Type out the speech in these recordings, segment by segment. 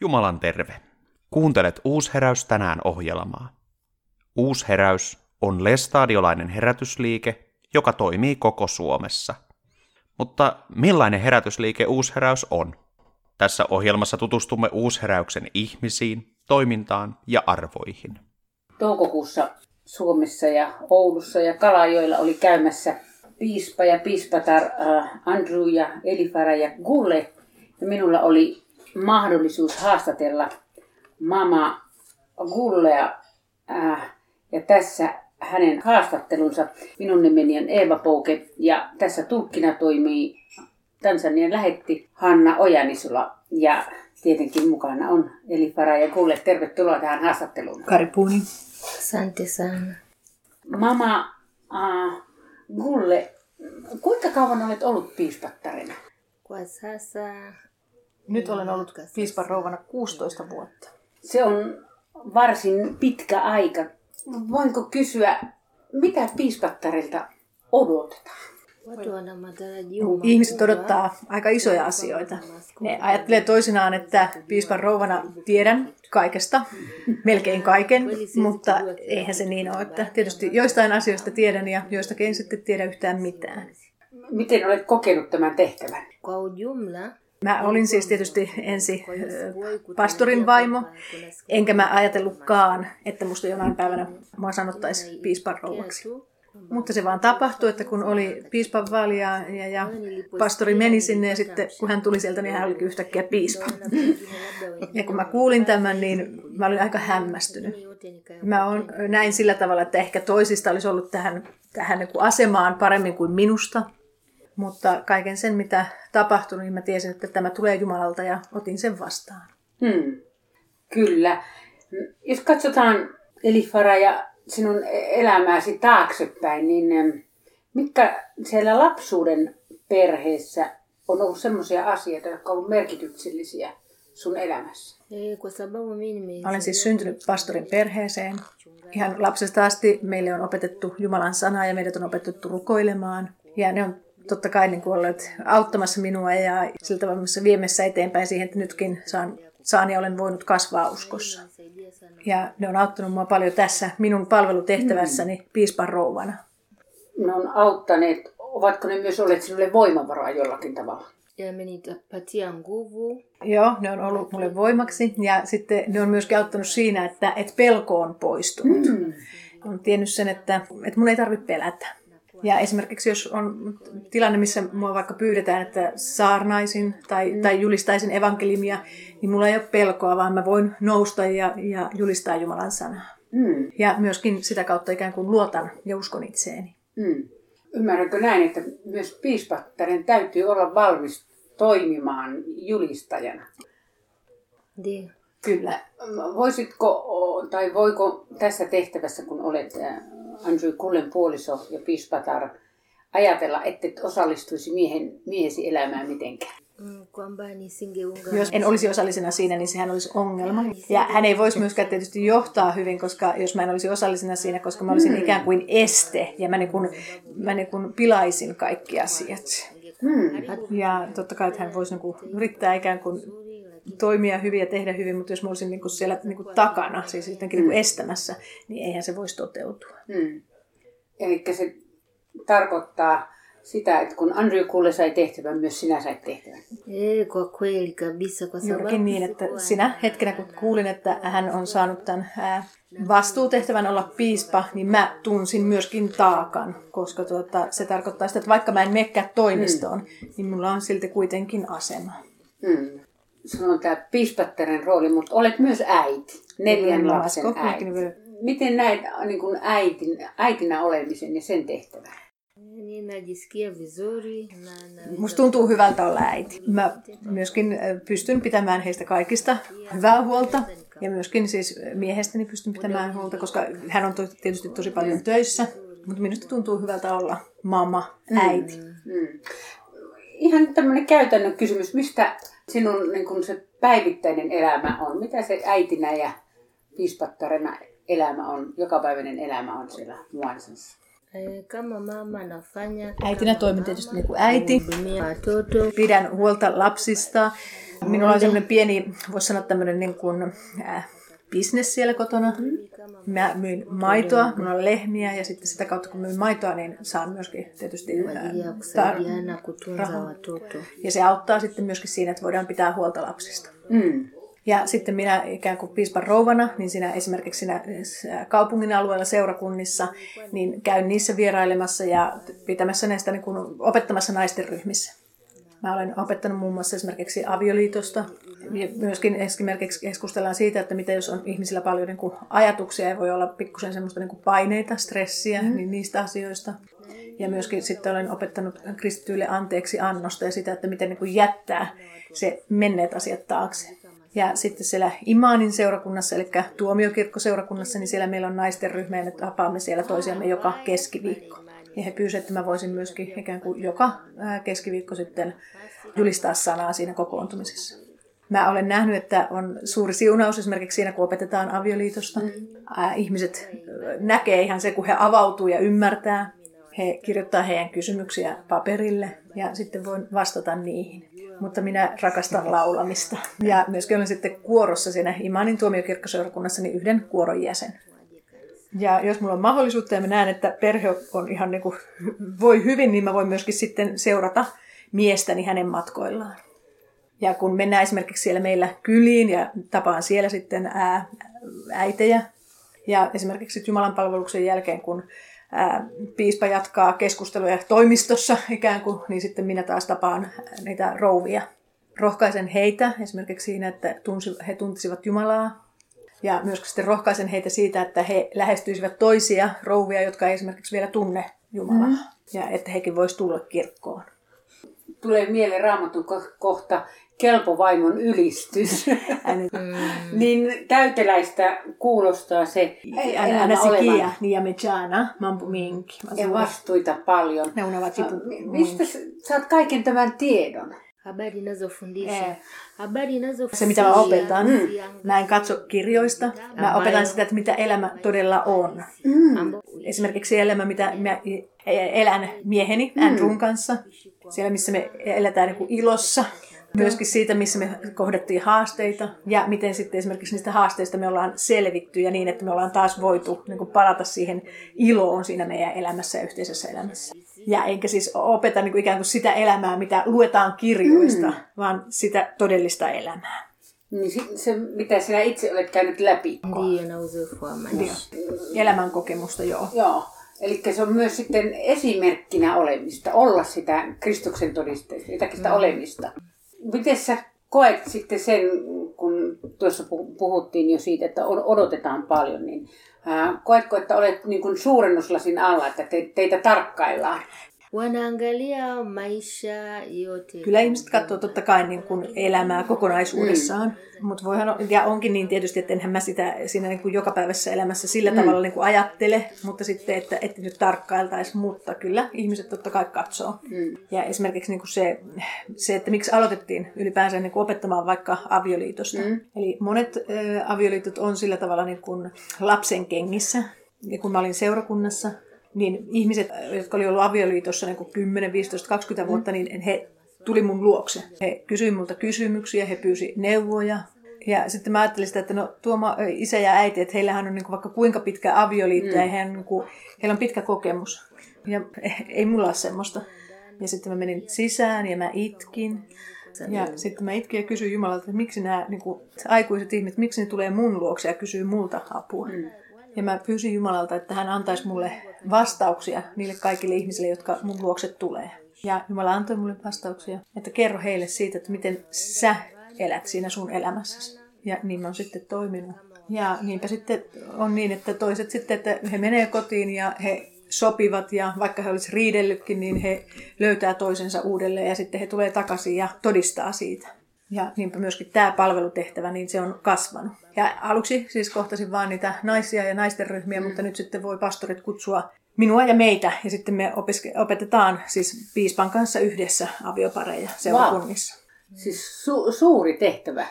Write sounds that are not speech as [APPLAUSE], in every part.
Jumalan terve. Kuuntelet Uusheräys tänään ohjelmaa. Uusheräys on lestadiolainen herätysliike, joka toimii koko Suomessa. Mutta millainen herätysliike Uusheräys on? Tässä ohjelmassa tutustumme Uusheräyksen ihmisiin, toimintaan ja arvoihin. Toukokuussa Suomessa ja Oulussa ja Kalajoilla oli käymässä piispa ja piispatar äh, Andrew ja Elifara ja Gulle. Ja minulla oli mahdollisuus haastatella mama Gullea. Äh, ja tässä hänen haastattelunsa. Minun nimeni on Eeva Pouke ja tässä tulkkina toimii Tansanian lähetti Hanna Ojanisula. Ja tietenkin mukana on Elifara ja Gulle. Tervetuloa tähän haastatteluun. Karipuni. Asante sana. Mama äh, Gulle, kuinka kauan olet ollut piispattarina? Kwa sasa Nyt olen ollut piispan rouvana 16 vuotta. Se on varsin pitkä aika. Voinko kysyä, mitä piispattarilta odotetaan? Ihmiset odottaa aika isoja asioita. Ne ajattelee toisinaan, että piispan rouvana tiedän kaikesta, melkein kaiken, mutta eihän se niin ole. Että tietysti joistain asioista tiedän ja joistakin en sitten tiedä yhtään mitään. Miten olet kokenut tämän tehtävän? Mä olin siis tietysti ensi pastorin vaimo, enkä mä ajatellutkaan, että musta jonain päivänä mua sanottaisi piispan rouvaksi. Mutta se vaan tapahtui, että kun oli piispan vaali ja, ja, pastori meni sinne ja sitten kun hän tuli sieltä, niin hän olikin yhtäkkiä piispa. [LAUGHS] Ja kun mä kuulin tämän, niin mä olin aika hämmästynyt. Mä on, näin sillä tavalla, että ehkä toisista olisi ollut tähän, tähän niin asemaan paremmin kuin minusta. Mutta kaiken sen, mitä tapahtui, niin mä tiesin, että tämä tulee Jumalalta ja otin sen vastaan. Hmm. Kyllä. Jos katsotaan Elifara ja sinun elämääsi taaksepäin, niin mitkä siellä lapsuuden perheessä on ollut sellaisia asioita, jotka ovat merkityksellisiä sun elämässä? eh, Olen siis syntynyt pastorin perheeseen. Ihan lapsesta asti meille on opetettu Jumalan sanaa ja meidät on opetettu rukoilemaan. Ja ne on totta kai niin kuin olleet auttamassa minua ja sillä tavalla viemässä eteenpäin siihen, että nytkin saan, saan ja olen voinut kasvaa uskossa. Ja ne on auttanut mua paljon tässä minun palvelutehtävässäni piispan rouvana. Ne on auttaneet, ovatko ne myös olleet sinulle voimavaraa jollakin tavalla? yamenipatia nguvu Joo, ne on ollut mulle voimaksi ja sitten ne on myöskin auttanut siinä, että, että pelko on poistunut. Mm. On tiennyt sen, että, että mun ei tarvitse pelätä. Ja esimerkiksi jos on tilanne, missä mua vaikka pyydetään, että saarnaisin tai, tai julistaisin evankeliumia, niin mulla ei ole pelkoa, vaan mä voin nousta ja, ja julistaa Jumalan sanaa. Hmm. Ja myöskin sitä kautta ikään kuin luotan ja uskon itseeni. Hmm. Ymmärränkö näin, että myös piispattaren täytyy olla valmis toimimaan julistajana? ndio Kyllä. Voisitko tai voiko tässä tehtävässä, kun olet äh, Andrew Kullen puoliso ja piispatar, ajatella, että et osallistuisi miehen, miehesi elämään mitenkään? Mm, Jos en olisi osallisena siinä, niin sehän olisi ongelma. Ja hän ei voisi myöskään tietysti johtaa hyvin, koska jos mä en olisi osallisena siinä, koska mä olisin ikään kuin este ja mä, niin kuin, mä niin kuin pilaisin kaikki asiat. Hmm. Ja totta kai, että hän voisi niin kuin yrittää ikään kuin toimia hyvin ja tehdä hyvin, mutta jos mä olisin niin kuin siellä niin kuin takana, siis jotenkin niin kuin estämässä, niin eihän se voisi toteutua. Hmm. Eli se tarkoittaa sitä, että kun Andrew Kulle sai tehtävän, myös sinä sait tehtävän. eh, kwa kweli kabisa kwa sababu Juurikin niin, että sinä hetkenä kun kuulin, että hän on saanut tämän ää, vastuutehtävän olla piispa, niin mä tunsin myöskin taakan, koska tuota, se tarkoittaa sitä, että vaikka mä en menekään toimistoon, niin mulla on silti kuitenkin asema. Hmm. On tämä piispattaren rooli, mutta olet myös äiti, neljän lapsen äiti. Miten näet niin kuin äitin, äitinä olemisen ja sen tehtävän? Musta tuntuu hyvältä olla äiti. Mä myöskin äh, pystyn pitämään heistä kaikista hyvää huolta. Ja myöskin siis miehestäni pystyn pitämään huolta, koska hän on tietysti tosi paljon töissä. Mutta minusta tuntuu hyvältä olla mama, äiti. Hmm. Ihan tämmöinen käytännön kysymys. Mistä sinun niin kuin se päivittäinen elämä on? Mitä se äitinä ja piispattarena elämä on, jokapäiväinen elämä on siellä Muansassa? Eh, Kama mama nafanya Äitinä toimin tietysti niin kuin äiti. Pidän huolta lapsista. Minulla on semmoinen pieni, voisi sanoa tämmöinen niin kuin, äh, business siellä kotona. Mä myyn maitoa, minulla on lehmiä ja sitten sitä kautta kun myyn maitoa, niin saan myöskin tietysti tar- rahaa. ja se auttaa sitten myöskin siinä, että voidaan pitää huolta lapsista. Mm. Ja sitten minä ikään kuin piispan rouvana, niin siinä esimerkiksi siinä kaupungin alueella seurakunnissa, niin käyn niissä vierailemassa ja pitämässä näistä niin kuin opettamassa naisten ryhmissä. Mä olen opettanut muun muassa esimerkiksi avioliitosta. Ja myöskin esimerkiksi keskustellaan siitä, että mitä jos on ihmisillä paljon niin kuin ajatuksia ja voi olla pikkusen semmoista niin kuin paineita, stressiä, mm. niin niistä asioista. Ja myöskin sitten olen opettanut kristityille anteeksi annosta ja sitä, että miten niin kuin jättää se menneet asiat taakse. Ja sitten siellä Imaanin seurakunnassa, eli tuomiokirkkoseurakunnassa, niin siellä meillä on naisten ryhmä ja me tapaamme siellä toisiamme joka keskiviikko. Ja he pyysivät, että mä voisin myöskin ikään kuin joka keskiviikko sitten julistaa sanaa siinä kokoontumisessa. Mä olen nähnyt, että on suuri siunaus esimerkiksi siinä, kun opetetaan avioliitosta. Ää, ihmiset näkee ihan se, kun he avautuu ja ymmärtää. He kirjoittaa heidän kysymyksiä paperille ja sitten voin vastata niihin. Mutta minä rakastan [LAUGHS] laulamista. Ja myöskin olen sitten kuorossa siinä Imanin tuomiokirkkoseurakunnassa niin yhden kuoron jäsen. Ja jos mulla on mahdollisuutta ja mä näen, että perhe on ihan niin kuin, voi hyvin, niin mä voin myöskin sitten seurata miestäni hänen matkoillaan. Ja kun mennään esimerkiksi siellä meillä kyliin ja tapaan siellä sitten ää, äitejä, ja esimerkiksi Jumalan palveluksen jälkeen, kun ää, piispa jatkaa keskusteluja toimistossa ikään kuin, niin sitten minä taas tapaan niitä rouvia. Rohkaisen heitä esimerkiksi siinä, että tunsi, he tuntisivat Jumalaa, ja myös sitten rohkaisen heitä siitä, että he lähestyisivät toisia rouvia, jotka ei esimerkiksi vielä tunne Jumalaa. Mm. Ja että hekin voisi tulla kirkkoon. Tulee mieleen raamatun ko- kohta kelpo vaimon ylistys. Ääni- [LAUGHS] niin täyteläistä kuulostaa se elämä Änä sikia, olevan. nia mejana, mampu minki. Ja vastuita paljon. Ne. Mi- Mistä s- saat kaiken tämän tiedon? Habari inazofundisha Eh. habari inazofundisha Se, mitä mä opetan, Mm. mä en katso kirjoista. Mä opetan sitä, että mitä elämä todella on. Esimerkiksi se elämä, mitä mä elän mieheni Andrewn kanssa. Siellä, missä me eletään niin kuin ilossa. Myöskin siitä, missä me kohdattiin haasteita ja miten sitten esimerkiksi niistä haasteista me ollaan selvitty ja niin, että me ollaan taas voitu niin kuin palata siihen iloon siinä meidän elämässä ja yhteisessä elämässä. Ja enkä siis opeta niin kuin ikään kuin sitä elämää, mitä luetaan kirjoista, mm. vaan sitä todellista elämää. Niin se, mitä sinä itse olet käynyt läpi. maisha Elämän kokemusta, joo. Joo. Eli se on myös sitten esimerkkinä olemista, olla sitä Kristuksen todisteista, jotakin sitä olemista. Miten sä koet sitten sen, kun tuossa pu- puhuttiin jo siitä, että odotetaan paljon, niin koetko, että olet niin kuin suurennuslasin alla, että te, teitä tarkkaillaan? Wanaangalia maisha yote Kyllä ihmiset katsoo totta kai niin kuin elämää kokonaisuudessaan, mm. mutta voihan, ja onkin niin tietysti, että enhän mä sitä siinä niin kuin jokapäiväisessä elämässä sillä mm. tavalla niin kuin ajattele, mutta sitten, että, että nyt tarkkailtaisiin, mutta kyllä ihmiset totta kai katsoo. Mm. Ja esimerkiksi niin kuin se, se, että miksi aloitettiin ylipäänsä niin kuin opettamaan vaikka avioliitosta. Mm. Eli monet ä, avioliitot on sillä tavalla niin kuin lapsen kengissä, ja kun mä olin seurakunnassa, niin ihmiset, jotka oli ollut avioliitossa niin kuin 10, 15, 20 vuotta, niin he tuli mun luokse. He kysyivät multa kysymyksiä, he pyysi neuvoja. Ja sitten mä ajattelin sitä, että no tuoma isä ja äiti, että heillähän on niin kuin vaikka kuinka pitkä avioliitto mm. ja heidän, niin kuin, heillä on pitkä kokemus. Ja [LAUGHS] ei mulla ole semmoista. Ja sitten mä menin sisään ja mä itkin. Ja sitten mä itkin ja kysyin Jumalalta, että miksi nämä niin kuin, aikuiset ihmiset, miksi ne tulee mun luokse ja kysyy multa apua. Mm. Ja mä pyysin Jumalalta, että hän antaisi mulle vastauksia niille kaikille ihmisille, jotka mun luokse tulee. Ja Jumala antoi mulle vastauksia, että kerro heille siitä, että miten sä elät siinä sun elämässäsi. Ja niin mä oon sitten toiminut. Ja niinpä sitten on niin, että toiset sitten, että he menee kotiin ja he sopivat ja vaikka he olisivat riidellytkin, niin he löytää toisensa uudelleen ja sitten he tulee takaisin ja todistaa siitä. Ja niinpä myöskin tämä palvelutehtävä, niin se on kasvanut. Ja aluksi siis kohtasin vaan niitä naisia ja naisten ryhmiä, mm. mutta nyt sitten voi pastorit kutsua minua ja meitä. Ja sitten me opiske- opetetaan siis piispan kanssa yhdessä aviopareja seurakunnissa. Siis su- suuri tehtävä.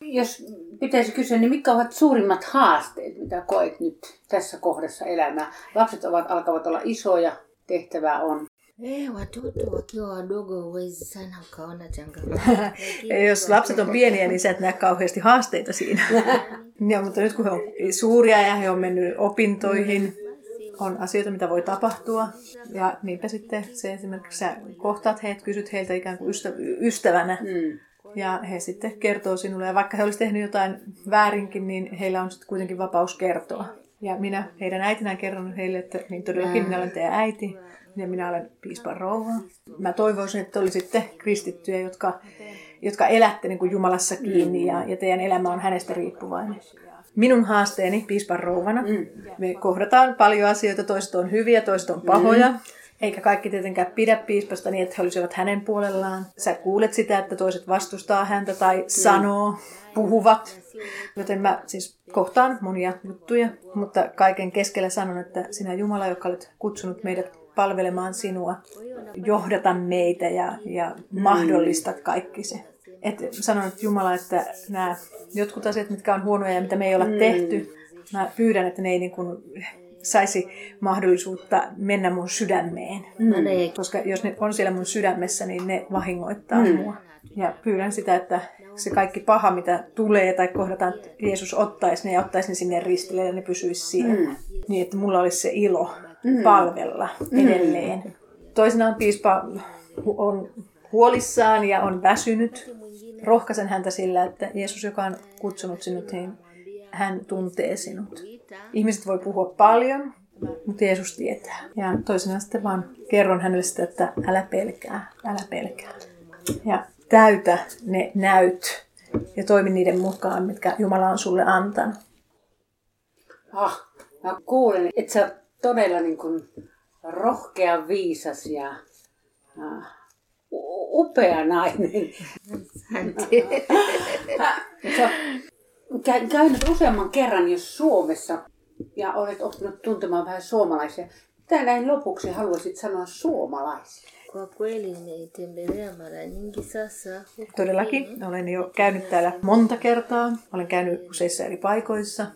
Jos pitäisi kysyä, niin mitkä ovat suurimmat haasteet, mitä koet nyt tässä kohdassa elämää? Lapset ovat, alkavat olla isoja, tehtävää on. Eh, watoto wakiwa wadogo huwezi sana ukaona changamoto. [LAUGHS] Jos lapset on pieniä, niin sä et näe kauheasti haasteita siinä. [LAUGHS] ja, mutta nyt kun he on suuria ja he on mennyt opintoihin, on asioita, mitä voi tapahtua. Ja niinpä sitten se esimerkiksi sä kohtaat heidät, kysyt heiltä ikään kuin ystä, ystävänä. Mm. Ja he sitten kertoo sinulle. Ja vaikka he olisivat tehnyt jotain väärinkin, niin heillä on sitten kuitenkin vapaus kertoa. Ja minä heidän äitinään kerron heille, että niin todellakin minä olen teidän äiti ja minä olen piispan rouva. Mä toivoisin, että olisitte kristittyjä, jotka, jotka elätte niin kuin Jumalassa kiinni ja, ja teidän elämä on hänestä riippuvainen. Minun haasteeni piispan rouvana. Me kohdataan paljon asioita, toiset on hyviä, toiset on pahoja. Eikä kaikki tietenkään pidä piispasta niin, että he olisivat hänen puolellaan. Sä kuulet sitä, että toiset vastustaa häntä tai sanoo, puhuvat. Joten mä siis kohtaan monia juttuja, mutta kaiken keskellä sanon, että sinä Jumala, joka olet kutsunut meidät palvelemaan sinua, johdata meitä ja, ja mahdollistat kaikki se. Et sanon, että Jumala, että nämä jotkut asiat, mitkä on huonoja ja mitä me ei olla tehty, mä pyydän, että ne ei niin kuin saisi mahdollisuutta mennä mun sydämeen. Mm. Koska jos ne on siellä mun sydämessä, niin ne vahingoittaa mm. mua. Ja pyydän sitä, että se kaikki paha, mitä tulee tai kohdataan, että Jeesus ottaisi ne ja ottaisi ne sinne ristille ja ne pysyisi siellä. Mm. Niin, että mulla olisi se ilo mm. palvella edelleen. Mm. Toisinaan piispa on huolissaan ja on väsynyt. Rohkaisen häntä sillä, että Jeesus, joka on kutsunut sinut, niin hän tuntee sinut. Ihmiset voi puhua paljon, mutta Jeesus tietää. Ja toisinaan sitten vaan kerron hänelle sitä, että älä pelkää, älä pelkää. Ja täytä ne näyt ja toimi niiden mukaan, mitkä Jumala on sulle antanut. Ah, mä kuulen, että sä todella niin kuin rohkea, viisas ja uh, upea nainen. Sä käynyt useamman kerran jo Suomessa ja olet oppinut tuntemaan vähän suomalaisia. Mitä näin lopuksi haluaisit sanoa suomalaisia? Kwa kweli nimetembelea mara nyingi sasa. huku Todellakin, olen jo käynyt täällä monta kertaa. Olen käynyt useissa eri paikoissa.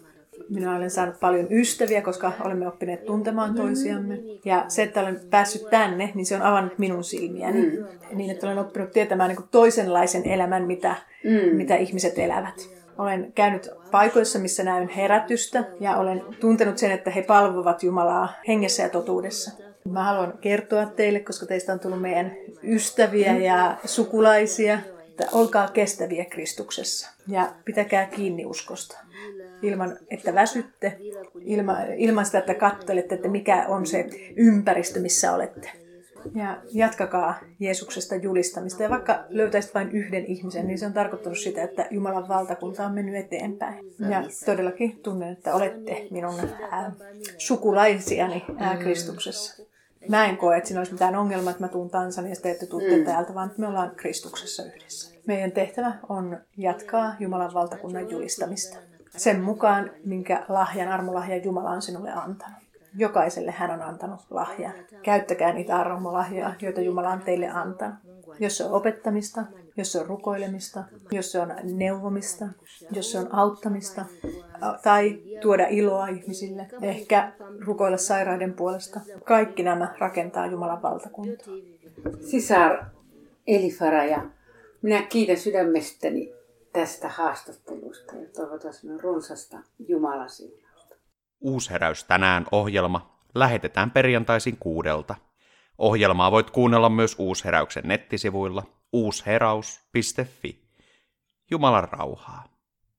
Minä olen saanut paljon ystäviä, koska olemme oppineet tuntemaan toisiamme. Ja se, että olen päässyt tänne, niin se on avannut minun silmiäni. Mm. Niin, että olen oppinut tietämään niin kuin toisenlaisen elämän, mitä, mm. mitä ihmiset elävät. Olen käynyt paikoissa, missä näyn herätystä ja olen tuntenut sen, että he palvovat Jumalaa hengessä ja totuudessa. Mä haluan kertoa teille, koska teistä on tullut meidän ystäviä ja sukulaisia, että olkaa kestäviä Kristuksessa ja pitäkää kiinni uskosta. Ilman, että väsytte, ilman, ilman sitä, että kattelette, että mikä on se ympäristö, missä olette. Ja jatkakaa Jeesuksesta julistamista. Ja vaikka löytäisit vain yhden ihmisen, niin se on tarkoittanut sitä, että Jumalan valtakunta on mennyt eteenpäin. Ja todellakin tunnen, että olette minun ää, sukulaisiani ää, Kristuksessa. Mä en koe, että siinä olisi mitään ongelmaa, että mä tuun Tansaniasta ja te tuutte mm. täältä, vaan me ollaan Kristuksessa yhdessä. Meidän tehtävä on jatkaa Jumalan valtakunnan julistamista. Sen mukaan, minkä lahjan, armolahjan Jumala on sinulle antanut. Jokaiselle hän on antanut lahjan. Käyttäkää niitä armolahjoja, joita Jumala on teille antanut. Jos se on opettamista, jos se on rukoilemista, jos se on neuvomista, jos se on auttamista tai tuoda iloa ihmisille, ehkä rukoilla sairaiden puolesta. Kaikki nämä rakentaa Jumalan valtakuntaa. Sisar Elifara ja minä kiitän sydämestäni tästä haastattelusta ja toivotan sinulle runsasta Jumalan siunausta. Uusheräys tänään ohjelma lähetetään perjantaisin kuudelta. Ohjelmaa voit kuunnella myös Uusheräyksen nettisivuilla uusheraus.fi. Jumalan rauhaa.